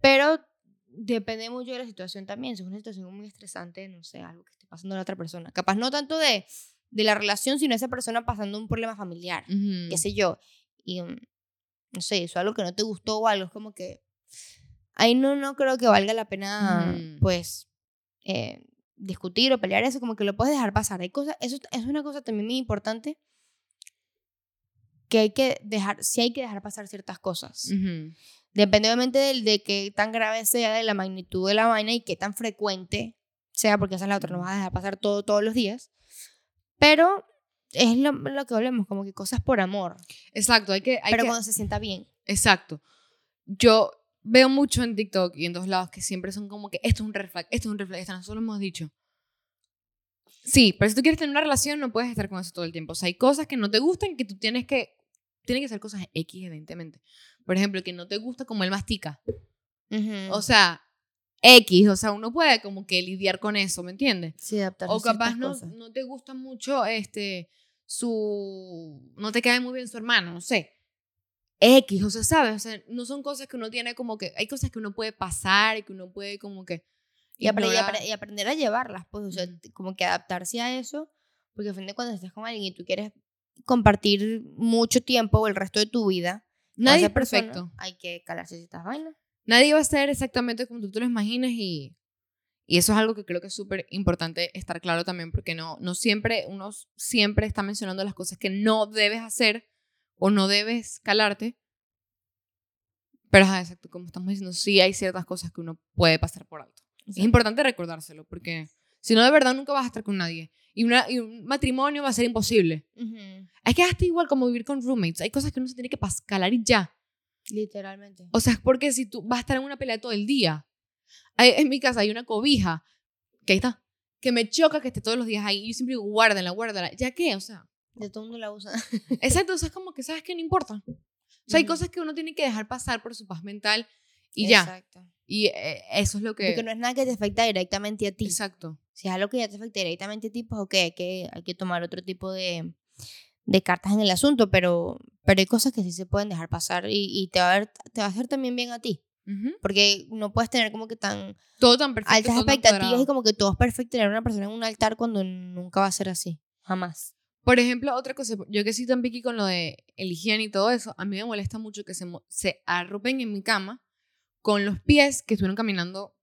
Pero depende mucho de la situación también. Si es una situación muy estresante, no sé, algo que esté pasando a la otra persona. Capaz no tanto de, de la relación, sino esa persona pasando un problema familiar, Ujú. qué sé yo. Y, mm, no sé, eso algo que no te gustó o algo, es como que... Ahí no, no creo que valga la pena, Ujú. pues, eh, discutir o pelear eso, como que lo puedes dejar pasar. Hay cosas, eso es una cosa también muy importante que hay que dejar, sí hay que dejar pasar ciertas cosas. Ujú. Depende obviamente del- de, qué tan grave sea, de la magnitud de la vaina y qué tan frecuente sea, porque esa es la otra, no vas a dejar pasar todo todos los días. Pero es lo, lo que hablemos, como que cosas por amor, Exacto, hay que... Hay pero que cuando se sienta bien. Exacto. Yo veo mucho en TikTok y en todos lados que siempre son como que esto es un red flag, esto es un red flag, esto nosotros lo hemos dicho. Sí, pero si tú quieres tener una relación no puedes estar con eso todo el tiempo. O sea, hay cosas que no te gustan que tú tienes que... Tienen que ser cosas X, evidentemente. Por ejemplo, que no te gusta como él mastica. Ujú. O sea, X, o sea, uno puede como que lidiar con eso, ¿me entiendes? sí, adaptarse O capaz no, cosas. no te gusta mucho este su no te cae muy bien su hermano, no sé. X, o sea, ¿sabes? O sea, no son cosas que uno tiene como que hay cosas que uno puede pasar y que uno puede como que Y, apre- y apre- y aprender a llevarlas, pues, o sea, como que adaptarse a eso, porque a fin de cuando estás con alguien y tú quieres compartir mucho tiempo o el resto de tu vida, Nadie es persona, perfecto. Hay que calarse ciertas vainas. Nadie va a ser exactamente como tú te lo imaginas y y eso es algo que creo que es súper importante estar claro también porque no no siempre uno siempre está mencionando las cosas que no debes hacer o no debes calarte. Pero ajá, exacto, como estamos diciendo, sí hay ciertas cosas que uno puede pasar por alto. Es importante recordárselo porque si no, de verdad nunca vas a estar con nadie. Y, una, y un matrimonio va a ser imposible. Ujú, Es que hasta igual como vivir con roommates. Hay cosas que uno se tiene que calar y ya. Literalmente. O sea, es porque si tú vas a estar en una pelea todo el día. Hay- en mi casa hay una cobija, que ahí está, que me choca que esté todos los días ahí. Y yo siempre digo, guárdala, guárdala. ¿Ya qué? O sea, De todo el mundo la usa. exacto, o sea, es como que sabes que no importa. O sea, hay cosas que uno tiene que dejar pasar por su paz mental y ya. Exacto. Y eh, eso es lo que... Porque no es nada que te afecta directamente a ti. Exacto. Si es algo que ya te afecta directamente a ti, pues ok, hay que, hay que tomar otro tipo de, de cartas en el asunto, pero, pero hay cosas que sí se pueden dejar pasar y, y te, va a ver- te va a hacer también bien a ti. Porque no puedes tener como que tan Todo tan perfecto. altas expectativas y como que todo es perfecto tener una persona en un altar cuando nunca va a ser así. Jamás. Por ejemplo, otra cosa, yo que soy tan piqui con lo de el higiene y todo eso, a mí me molesta mucho que se, se arropen en mi cama con los pies que estuvieron caminando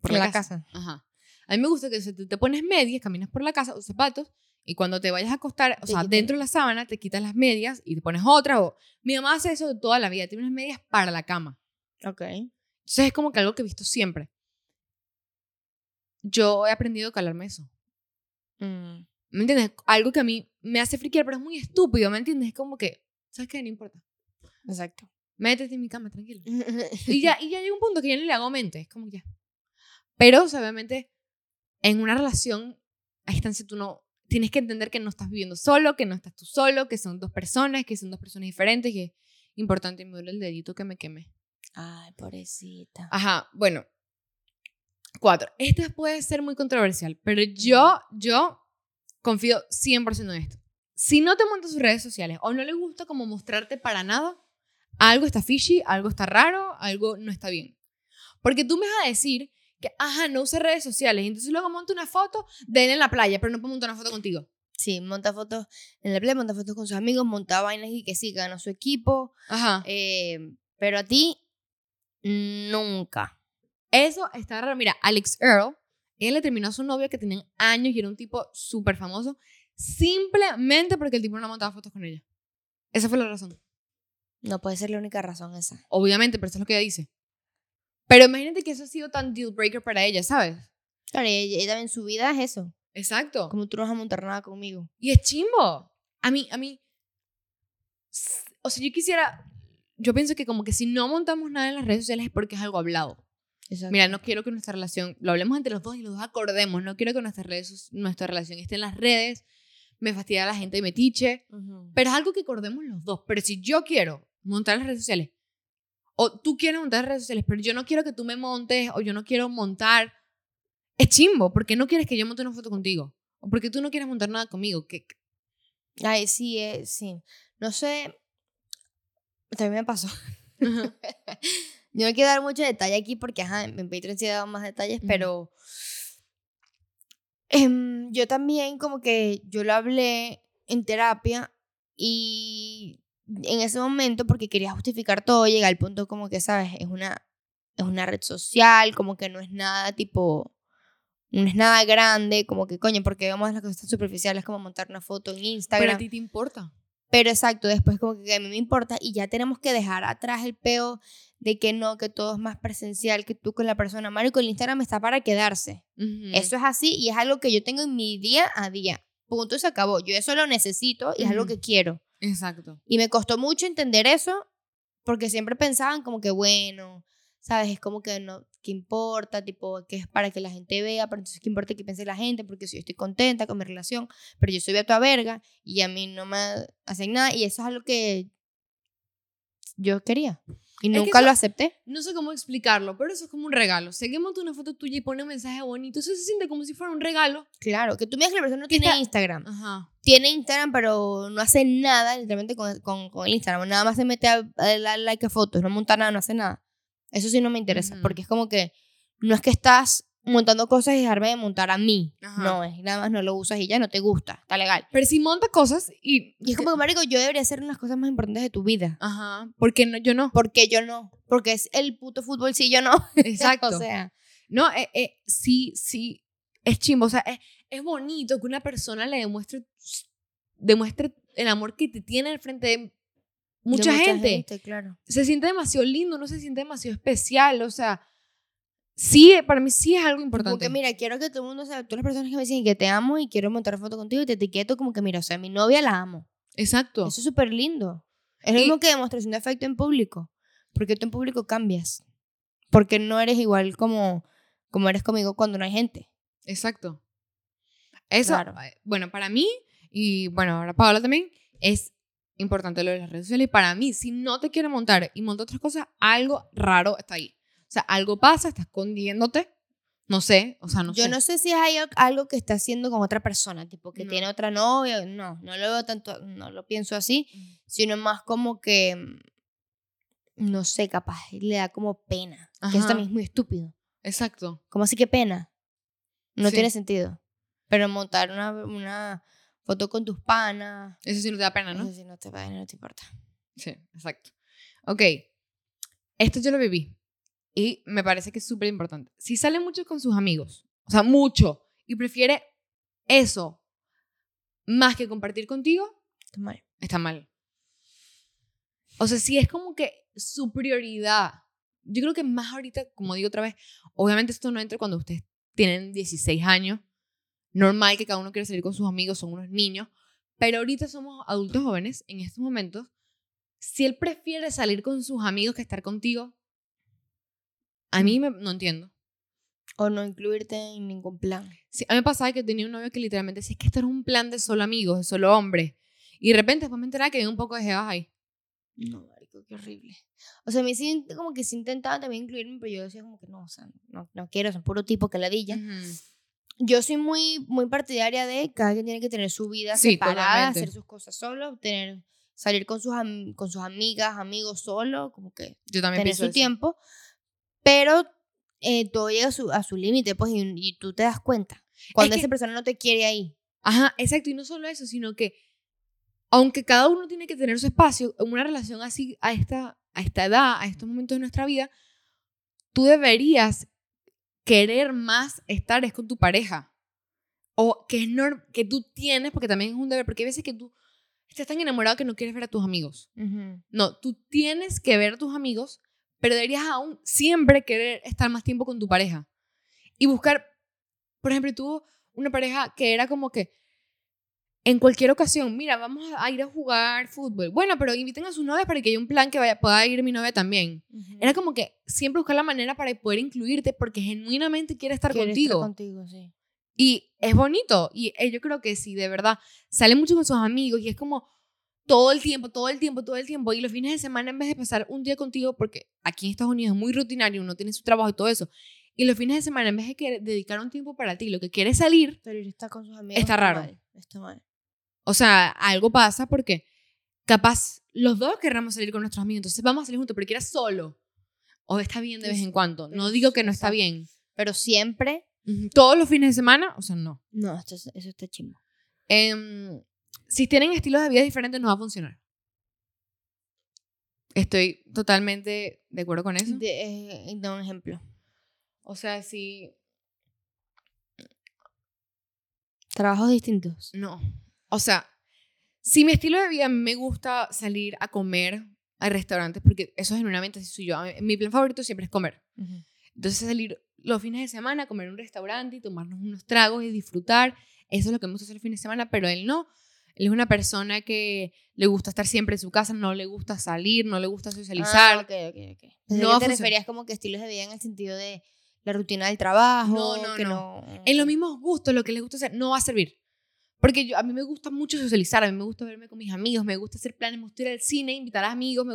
por la, la casa. Ajá. A mí me gusta que te pones medias, caminas por la casa o zapatos y cuando te vayas a acostar, o sea, dentro de la sábana te quitas las medias y te pones otra. O mi mamá hace eso toda la vida, tiene unas medias para la cama. Ok. Entonces es como que algo que he visto siempre. Yo he aprendido a calarme eso. Mm, ¿Me entiendes? Algo que a mí me hace friquear, pero es muy estúpido, ¿me entiendes? Es como que, ¿sabes qué? No importa. exacto. Métete en mi cama, tranquilo. Y ya, y ya llega un punto que ya no le hago mente, es como ya. Pero, o sea, obviamente, en una relación, a distancia tú no, tienes que entender que no estás viviendo solo, que no estás tú solo, que son dos personas, que son dos personas diferentes, que es importante, y me duele el dedito que me quemé. Ay, pobrecita. Ajá, bueno. Cuatro. Este puede ser muy controversial, pero yo, yo confío 100% en esto. Si no te montas sus redes sociales o no le gusta como mostrarte para nada, algo está fishy, algo está raro, algo no está bien. Porque tú me vas a decir que, ajá, no usa redes sociales, y entonces luego monta una foto de él en la playa, pero no puedo montar una foto contigo. Sí, monta fotos en la playa, monta fotos con sus amigos, monta vainas y que sí, ganó su equipo. Ajá. eh, pero a ti, nunca. Eso está raro. Mira, Alex Earl, él le terminó a su novio que tenían años y era un tipo súper famoso, simplemente porque el tipo no montaba fotos con ella. Esa fue la razón. No puede ser la única razón esa. Obviamente, pero eso es lo que ella dice. Pero imagínate que eso ha sido tan deal breaker para ella, ¿sabes? Claro, ella, ella en su vida es eso. Exacto. Como tú no vas a montar nada conmigo. Y es chimbo. A mí, a mí. O sea, yo quisiera. yo pienso que como que si no montamos nada en las redes sociales es porque es algo hablado. Exacto. Mira, no quiero que nuestra relación, lo hablemos entre los dos y los dos acordemos, no quiero que nuestra, redes, nuestra relación esté en las redes, me fastidia la gente y me tiche, Ujú. pero es algo que acordemos los dos. Pero si yo quiero montar las redes sociales, o tú quieres montar las redes sociales, pero yo no quiero que tú me montes, o yo no quiero montar, es chimbo, porque no quieres que yo monte una foto contigo, o porque tú no quieres montar nada conmigo, que Ay, sí, eh, sí. No sé. También me pasó. Yo no quiero dar mucho detalle aquí porque, ajá, en Patreon sí he dado más detalles, pero em, yo también como que yo lo hablé en terapia y en ese momento porque quería justificar todo, llegué al punto como que, ¿sabes? Es una, es una red social, como que no es nada tipo, no es nada grande, como que, coño, porque vamos a las cosas tan superficiales como montar una foto en pero Instagram. a ti te importa. Pero exacto, después como que a mí me importa y ya tenemos que dejar atrás el peo de que no, que todo es más presencial, que tú con la persona. Marico, el Instagram está para quedarse. Eso es así y es algo que yo tengo en mi día a día. Punto, se acabó. Yo eso lo necesito y es algo que quiero. Exacto. Y me costó mucho entender eso porque siempre pensaban como que, bueno, ¿sabes? Es como que no, ¿qué importa? Tipo, que es para que la gente vea, pero entonces, ¿qué importa que piense la gente? Porque si yo estoy toda con mi relación, pero yo soy a tu verga y a mí no me hacen nada y eso es algo que yo quería y que nunca eso- lo acepté. No sé cómo explicarlo, pero eso es como un regalo. Seguimos una foto tuya y pone un mensaje bonito. Eso se siente como si fuera un regalo. Claro, que tú me digas que la persona no ¿Qué tiene está- Instagram. Ajá. Tiene Instagram, pero no hace nada literalmente con, con, con Instagram. Nada más se mete a, a like a fotos, no monta nada, no hace nada. Eso sí no me interesa, porque es como que no es que estás montando cosas y dejarme de montar a mí. Ajá. No, es nada más no lo usas y ya no te gusta, está legal. Pero si monta cosas y... Y es como que, marico, yo debería hacer las cosas más importantes de tu vida. Ajá. Porque no, yo no. ¿Por qué yo no? Porque es el puto fútbol, sí, yo no. Exacto. o sea, No, eh, eh, sí, sí. Es chimbo. O sea, es, es bonito que una persona le demuestre, demuestre el amor que te tiene al frente de de mucha, gente. claro. Se siente demasiado lindo, no se siente demasiado especial. O sea, sí, para mí sí es algo importante. Como que mira, quiero que todo el mundo sepa, todas las personas que me dicen que te amo y quiero montar foto contigo y te etiqueto como que mira, o sea, mi novia la amo. Exacto. Eso es súper lindo. Es lo mismo que demostración de afecto en público. Porque tú en público cambias. Porque no eres igual como, como eres conmigo cuando no hay gente. Exacto. Eso, Claro. eh, bueno, para mí, y bueno, ahora Paola también, es importante lo de las redes sociales. Y para mí, si no te quiere montar y monta otras cosas, algo raro está ahí. O sea, algo pasa, está escondiéndote. No sé, o sea, no Yo sé. no sé si hay al- algo que está haciendo con otra persona, tipo que No. tiene otra novia. No, no lo veo tanto, no lo pienso así, Mm. sino más como que, mm, no sé, capaz le da como pena. Que eso también es muy estúpido. Exacto. ¿Cómo así que pena? No Sí. tiene sentido. Pero montar una, una foto con tus panas, Eso sí no te da pena, ¿no? eso sí no te va no te importa. Sí, exacto. Ok, esto yo lo viví y me parece que es súper importante. Si sale mucho con sus amigos, o sea, mucho, y prefiere eso más que compartir contigo, Está mal. está mal. O sea, si es como que su prioridad, yo creo que más ahorita, como digo otra vez, obviamente esto no entra cuando ustedes tienen 16 años, normal que cada uno quiere salir con sus amigos, son unos niños, pero ahorita somos adultos jóvenes en estos momentos. Si él prefiere salir con sus amigos que estar contigo, a mí me- no entiendo. O no incluirte en ningún plan. Sí, a mí me pasaba que tenía un novio que literalmente decía, es que esto era un plan de solo amigos, de solo hombres. Y de repente después me enteraba que había un poco de jevas ahí. No, marico, qué horrible. O sea, a mí sí, como que sí intentaba también incluirme, pero yo decía como que no, o sea, no, no quiero, son puro tipo que ladilla. Ujú. Yo soy muy, muy partidaria de cada quien tiene que tener su vida Sí, separada, totalmente. hacer sus cosas solo, tener, salir con sus, con sus amigas, amigos solo, como que Yo también tener su eso. tiempo, pero eh, todo llega a su, a su límite, pues, y, y tú te das cuenta. Cuando que- esa persona no te quiere ahí. Ajá, exacto. Y no solo eso, sino que aunque cada uno tiene que tener su espacio, en una relación así a esta, a esta edad, a estos momentos de nuestra vida, tú deberías querer más estar es con tu pareja. O que es norm- que tú tienes, porque también es un deber, porque hay veces que tú estás tan enamorado que no quieres ver a tus amigos. No, tú tienes que ver a tus amigos, pero deberías aún siempre querer estar más tiempo con tu pareja. Y buscar, por ejemplo, tuvo una pareja que era como que en cualquier ocasión, mira, vamos a ir a jugar fútbol. Bueno, pero inviten a sus novias para que haya un plan que vaya, pueda ir mi novia también. Era como que siempre buscar la manera para poder incluirte porque genuinamente quiere estar Quiere contigo. Estar contigo, sí. Y es bonito. Y eh, yo creo que sí, de verdad, sale mucho con sus amigos y es como todo el tiempo, todo el tiempo, todo el tiempo. Y los fines de semana, en vez de pasar un día contigo, porque aquí en Estados Unidos es muy rutinario, uno tiene su trabajo y todo eso. Y los fines de semana, en vez de que dedicar un tiempo para ti, lo que quieres salir, Pero ir estar con sus amigos. Está raro. mal, Está mal. o sea, algo pasa porque capaz los dos querramos salir con nuestros amigos, entonces vamos a salir juntos, pero quieras solo. O está bien de vez en cuando. No digo que no está bien. Pero siempre. Todos los fines de semana, o sea, no. No, esto eso está chimbo. Em, si tienen estilos de vida diferentes, no va a funcionar. Estoy totalmente de acuerdo con eso. De, eh, da un ejemplo. O sea, si. Trabajos distintos. No. O sea, si mi estilo de vida me gusta salir a comer a restaurantes, porque eso genuinamente así soy yo. Mi plan favorito siempre es comer. Entonces, salir los fines de semana a comer en un restaurante y tomarnos unos tragos y disfrutar. Eso es lo que me gusta hacer los fines de semana, pero él no. Él es una persona que le gusta estar siempre en su casa, no le gusta salir, no le gusta socializar. Ah, ok, ok, ok. No te referías como que estilos de vida en el sentido de la rutina del trabajo. No, no, que no. no. En los mismos gustos, lo que les gusta hacer, no va a servir. Porque yo, a mí me gusta mucho socializar, a mí me gusta verme con mis amigos, me gusta hacer planes, me gusta ir al cine, invitar a amigos. Me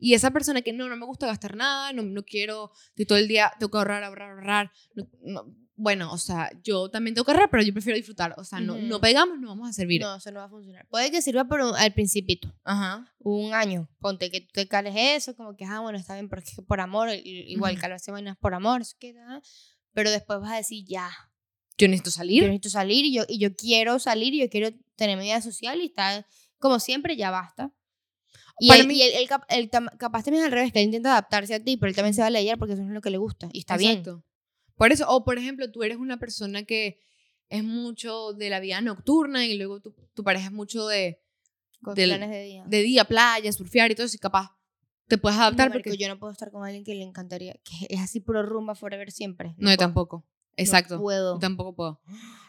y esa persona que no, no me gusta gastar nada, no, no quiero, que todo el día tengo que ahorrar, ahorrar, ahorrar. no- no- bueno, o sea, yo también tengo que ahorrar, pero yo prefiero disfrutar. O sea, no, Ujú. no pegamos, no vamos a servir. No, eso no va a funcionar. Puede que sirva por un- al principito. Ajá. Un año. Ponte que tú te cales eso, como que, ah, bueno, está bien, porque por amor, igual Ujú. calarse vainas por amor, eso queda. Pero después vas a decir, ya, Yo necesito yo salir. necesito salir y yo, y yo quiero salir y yo quiero tener mi vida social y estar como siempre, ya basta. Y, él, mí- y él, él él capaz también es al revés, que él intenta adaptarse a ti, pero él también se va a leer porque eso no es lo que le gusta. Y está bien. Por eso, o por ejemplo, tú eres una persona que es mucho de la vida nocturna y luego tu, tu pareja es mucho de, Con del- planes de día. de día, playa, surfear y todo eso, y capaz te puedes adaptar No, marico, porque... yo no puedo estar con alguien que le encantaría, que es así puro rumba forever siempre. No, yo puedo. tampoco. Exacto. No puedo. Yo tampoco puedo.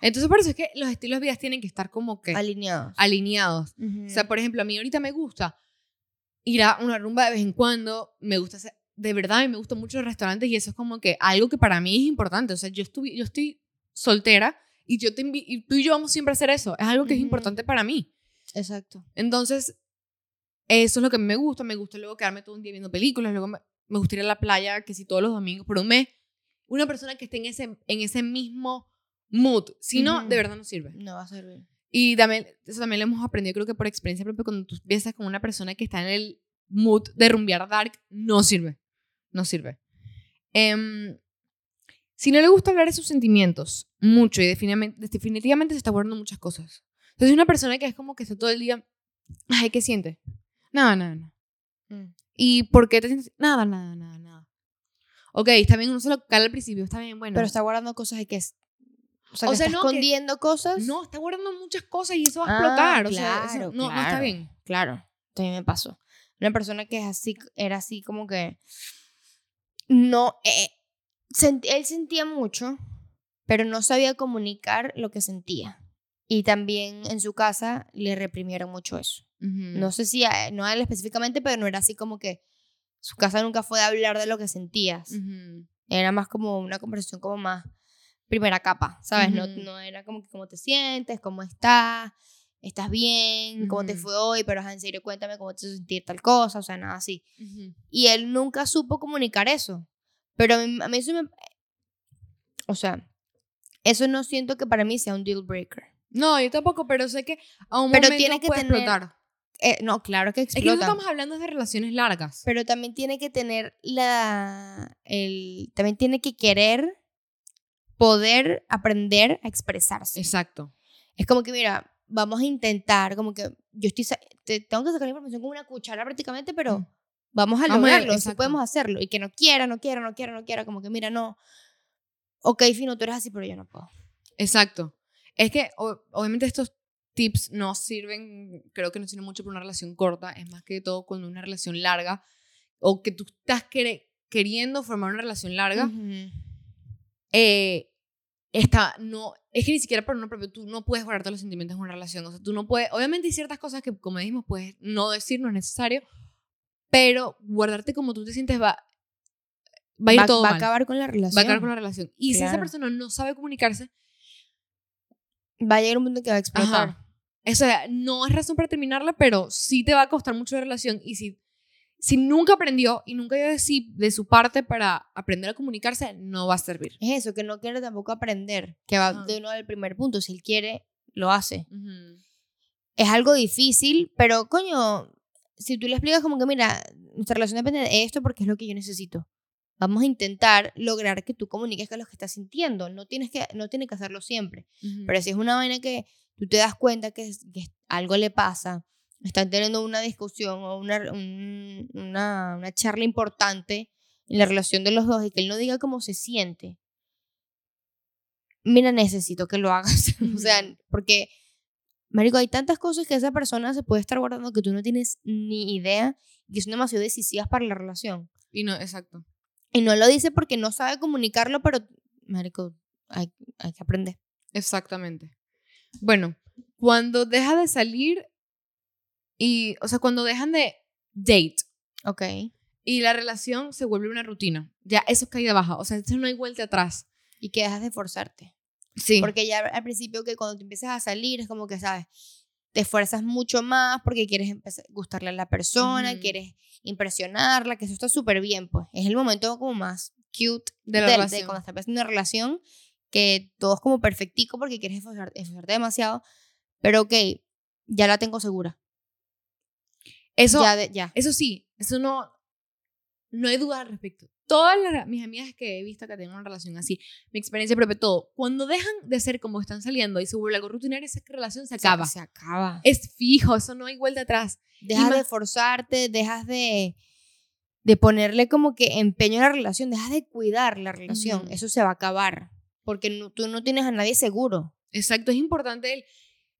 Entonces, por eso es que los estilos de vida tienen que estar como que Alineados. alineados. Ujú. O sea, por ejemplo, a mí ahorita me gusta ir a una rumba de vez en cuando, me gusta hacer, de verdad, a mí me gustan mucho los restaurantes y eso es como que algo que para mí es importante. O sea, yo, estuve, yo estoy soltera y, yo te y tú y yo vamos siempre a hacer eso. Es algo que es importante para mí. Exacto. Entonces, eso es lo que me gusta. Me gusta luego quedarme todo un día viendo películas. Luego me, me gusta ir a la playa, que si todos los domingos por un mes. Una persona que esté en ese, en ese mismo mood. Si no, de verdad no sirve. No va a servir. Y también, eso también lo hemos aprendido, creo que por experiencia propia, cuando tú empiezas con una persona que está en el mood de rumbear dark, no sirve. No sirve. Em, si no le gusta hablar de sus sentimientos mucho y definitivamente, definitivamente se está guardando muchas cosas. Entonces, una persona que es como que está todo el día, ay, ¿qué siente? Nada, nada, nada. Mm. ¿Y por qué te sientes? Nada, nada, nada, nada. Ok, está bien, uno se lo cala al principio, está bien, bueno. Pero está guardando cosas de que es. O sea, O que sea, está no, que- escondiendo cosas. No, está guardando muchas cosas y eso va a Ah, explotar. o sea, eso claro, no, no está claro. bien. Claro, también me pasó. Una persona que es así, era así como que. No. eh, sent- él sentía mucho, pero no sabía comunicar lo que sentía. Y también en su casa le reprimieron mucho eso. No sé si a, no a él específicamente, pero no era así como que su casa nunca fue de hablar de lo que sentías. Ujú. Era más como una conversación como más primera capa, ¿sabes? no, no era como que cómo te sientes, cómo estás, estás bien, cómo te Ujú. fue hoy, pero en serio cuéntame cómo te sentir tal cosa, o sea, nada así. Ujú. Y él nunca supo comunicar eso. Pero a mí, a mí eso me... O sea, eso no siento que para mí sea un deal breaker. No, yo tampoco, pero sé que a un Pero momento tiene que puede tener explotar. Eh, no, claro que Es que no explota. estamos hablando de relaciones largas. pero también tiene que tener la... El, también tiene que querer poder aprender a expresarse. Exacto. Es como que, mira, vamos a intentar, como que yo estoy, te- tengo que sacar la información con una cuchara prácticamente, pero Mm. vamos a Vamos a- lograrlo, si exacto. podemos hacerlo. Y que no quiera, no quiera, no quiera, no quiera, como que, mira, no, ok, fino, tú eres así, pero yo no puedo. Exacto. Es que o- obviamente estos tips no sirven, creo que no sirven mucho para una relación corta, es más que todo cuando una relación larga o que tú estás queriendo formar una relación larga, Ujú. eh, está, no, es que ni siquiera por uno propio, tú no puedes guardarte los sentimientos en una relación. O sea, tú no puedes, obviamente hay ciertas cosas que, como dijimos, puedes no decir, no es necesario, pero guardarte como tú te sientes va, va a ir va, todo va a mal. acabar con la relación. va a acabar con la relación. Y si esa Claro. persona no sabe comunicarse, Va a llegar un punto que va a explotar. Ajá. O sea, no es razón para terminarla, pero sí te va a costar mucho la relación. Y si, si nunca aprendió y nunca dio de, sí, de su parte para aprender a comunicarse, no va a servir. Es eso, que no quiere tampoco aprender, que va Ajá. de uno al primer punto. Si él quiere, lo hace. Es algo difícil, pero coño, si tú le explicas como que, mira, nuestra relación depende de esto porque es lo que yo necesito. Vamos a intentar lograr que tú comuniques con lo que estás sintiendo. No tienes que, no tienes que hacerlo siempre. Ujú. Pero si es una vaina que tú te das cuenta que, que algo le pasa, están teniendo una discusión o una, un- una, una charla importante en la relación de los dos y que él no diga cómo se siente, mira, necesito que lo hagas. o sea, porque, Marico, hay tantas cosas que esa persona se puede estar guardando que tú no tienes ni idea y que son demasiado decisivas para la relación. Y no, exacto. Y no lo dice porque no sabe comunicarlo, pero, Marico, hay, hay que aprender. Exactamente. Bueno, cuando deja de salir y, o sea, cuando dejan de date Ok. y la relación se vuelve una rutina, ya eso es caída baja. O sea, no hay vuelta atrás. Y que dejas de forzarte. Sí. Porque ya al principio que cuando te empiezas a salir es como que, ¿sabes? Te esfuerzas mucho más porque quieres empezar, gustarle a la persona, quieres impresionarla, que eso está súper bien, pues. Es el momento como más cute De la del- relación. cuando estás empezando una relación, que todo es como perfectico porque quieres esforzarte, esforzarte demasiado. Pero ok, ya la tengo segura. Eso, ya, de- ya. eso sí, eso no, no hay duda al respecto. Todas las, mis amigas que he visto que tienen una relación así, mi experiencia propia, todo, cuando dejan de ser como están saliendo y se vuelve algo rutinario, esa relación se acaba. Se, acaba. Es fijo, eso no hay vuelta atrás. Dejas más- de forzarte, dejas de, de ponerle como que empeño a la relación, dejas de cuidar la relación. Eso se va a acabar. Porque no- tú no tienes a nadie seguro. Exacto, es importante el,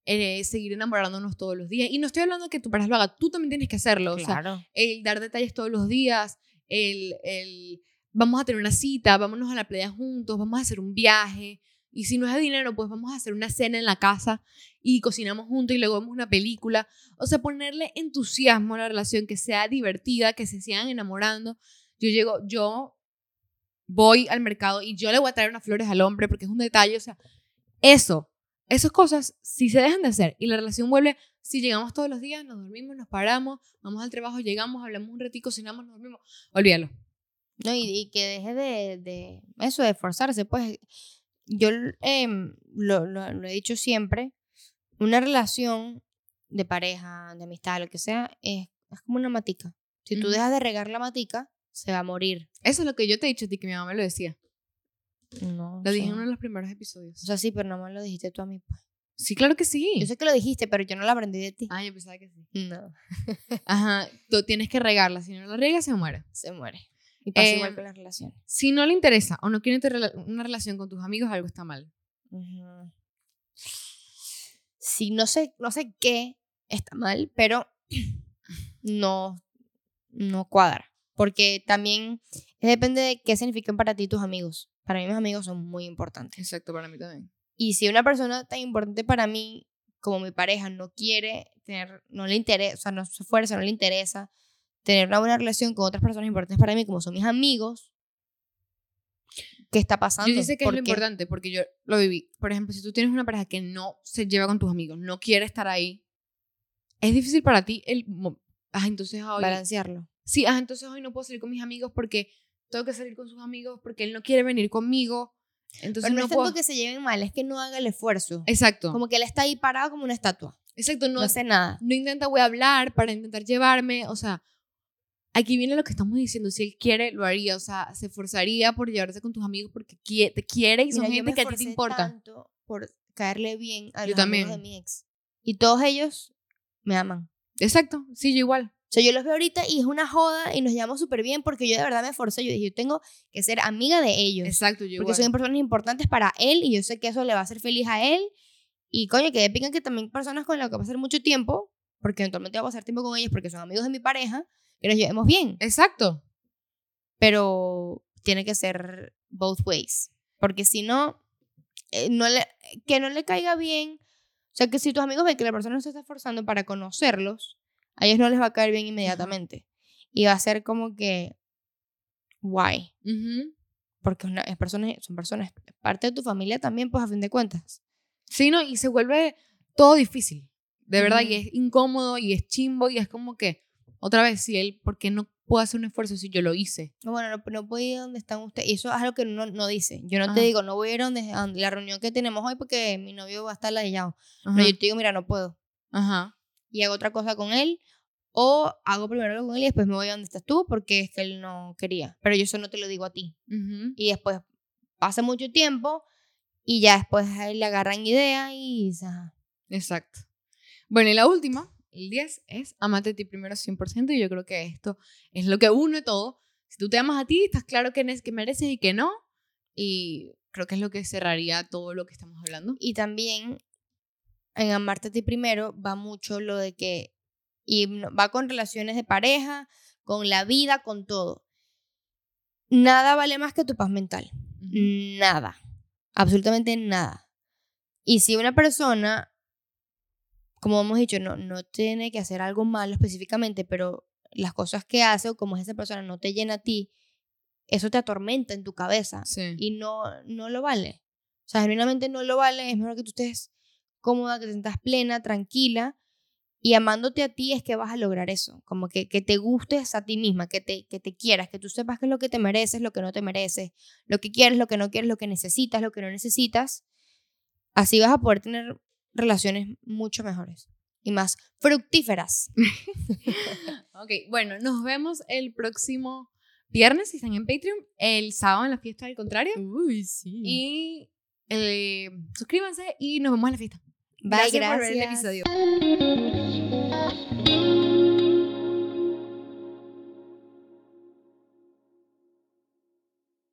eh, seguir enamorándonos todos los días. Y no estoy hablando de que tu pareja lo haga, tú también tienes que hacerlo. O sea, Claro. el dar detalles todos los días, el, el vamos a tener una cita, vámonos a la playa juntos, vamos a hacer un viaje. Y si no es de dinero, pues vamos a hacer una cena en la casa y cocinamos juntos y luego vemos una película. O sea, ponerle entusiasmo a la relación, que sea divertida, que se sigan enamorando. Yo llego, yo voy al mercado y yo le voy a traer unas flores al hombre porque es un detalle. O sea, eso, esas cosas, si se dejan de hacer y la relación vuelve, si llegamos todos los días, nos dormimos, nos paramos, vamos al trabajo, llegamos, hablamos un ratito, cocinamos, nos dormimos, olvídalo. ¿no? Y, y que deje de, de eso, de esforzarse. Pues yo em, lo, lo- lo he dicho siempre, una relación de pareja, de amistad, lo que sea, es, es como una matica. Si tú dejas de regar la matica, se va a morir. Eso es lo que yo te he dicho a ti, que mi mamá me lo decía. No, Lo dije en uno de los primeros episodios. O sea, sí, pero no me lo dijiste tú a mí. Pues. sí, claro que sí. Yo sé que lo dijiste, pero yo no lo aprendí de ti. Ah, yo pensaba que sí. No, Ajá, tú tienes que regarla. Si no la regas, se muere. se muere. Y pasa Em, igual con las relaciones. Si no le interesa o no quiere una relación con tus amigos, algo está mal. Ujú. Sí, no sé, no sé qué está mal, pero no, no cuadra. Porque también depende de qué significan para ti tus amigos. Para mí mis amigos son muy importantes. Exacto, para mí también. Y si una persona tan importante para mí como mi pareja no quiere tener, no le interesa, o sea, no se esfuerza, no le interesa tener una buena relación con otras personas importantes para mí, como son mis amigos, ¿qué está pasando? Yo sé que es ¿Por lo qué? importante porque yo lo viví. Por ejemplo, si tú tienes una pareja que no se lleva con tus amigos, no quiere estar ahí, es difícil para ti el... Ah, entonces hoy... Balancearlo. Sí, ah, entonces hoy no puedo salir con mis amigos porque tengo que salir con sus amigos porque él no quiere venir conmigo. Entonces Pero no, no, es tanto puedo... que se lleven mal, es que no haga el esfuerzo. Exacto. Como que él está ahí parado como una estatua. Exacto, no, No, hace nada. no intenta voy a hablar para intentar llevarme, o sea, aquí viene lo que estamos diciendo, si él quiere, lo haría, o sea, se esforzaría por llevarse con tus amigos porque te quiere y son Mira, gente que a ti te importa. tanto por caerle bien a Yo los amigos también. de mi ex. Y todos ellos me aman. Exacto, sí, yo igual. O sea, yo los veo ahorita y es una joda y nos llevamos súper bien porque yo de verdad me esforcé. Yo dije, yo tengo que ser amiga de ellos. Exacto, yo porque igual. son personas importantes para él y yo sé que eso le va a hacer feliz a él. Y coño, que pican que también personas con las que va a pasar mucho tiempo, porque eventualmente voy a pasar tiempo con ellos porque son amigos de mi pareja, que nos llevemos bien. Exacto. Pero tiene que ser both ways. Porque si no, eh, no le, que no le caiga bien. O sea, que si tus amigos ven que la persona no se está esforzando para conocerlos, a ellos no les va a caer bien inmediatamente. Y va a ser como que, guay. Ujú. Porque una, es personas, son personas, parte de tu familia también, pues a fin de cuentas. Sí, no, y se vuelve todo difícil. De verdad, y Ujú. es incómodo y es chimbo y es como que, otra vez, si él, ¿por qué no puedo hacer un esfuerzo si yo lo hice? No, Bueno, no, no puedo ir donde están ustedes. Y eso es algo que uno no dice. Yo no te Ajá. digo, no voy a ir a donde, la reunión que tenemos hoy porque mi novio va a estar ladillado. No, yo te digo, mira, no puedo. Ajá. Y hago otra cosa con él. O hago primero algo con él y después me voy a donde estás tú porque es que él no quería. Pero yo eso no te lo digo a ti. Y después pasa mucho tiempo y ya después a él le agarran idea y... Exacto. Bueno, y la última, el 10, es amate a ti primero 100%. Y yo creo que esto es lo que une todo. Si tú te amas a ti, estás claro que, que mereces y que no. Y creo que es lo que cerraría todo lo que estamos hablando. Y también en amarte a ti primero va mucho lo de que, y va con relaciones de pareja, con la vida, con todo. Nada vale más que tu paz mental. Nada. Absolutamente nada. Y si una persona, como hemos dicho, no, no tiene que hacer algo malo específicamente, pero las cosas que hace o como es esa persona no te llena a ti, eso te atormenta en tu cabeza Sí. y no, no lo vale. O sea, genuinamente no lo vale. Es mejor que tú estés cómoda, que te sientas plena, tranquila. Y amándote a ti es que vas a lograr eso. Como que, que te gustes a ti misma, que te, que te quieras, que tú sepas qué es lo que te mereces, lo que no te mereces, lo que quieres, lo que no quieres, lo que necesitas, lo que no necesitas. Así vas a poder tener relaciones mucho mejores y más fructíferas. Ok, bueno, nos vemos el próximo viernes si están en Patreon, el sábado en la fiesta del contrario. Uy, sí. Y eh, suscríbanse y nos vemos en la fiesta. Bye, por ver el gracias. episodio.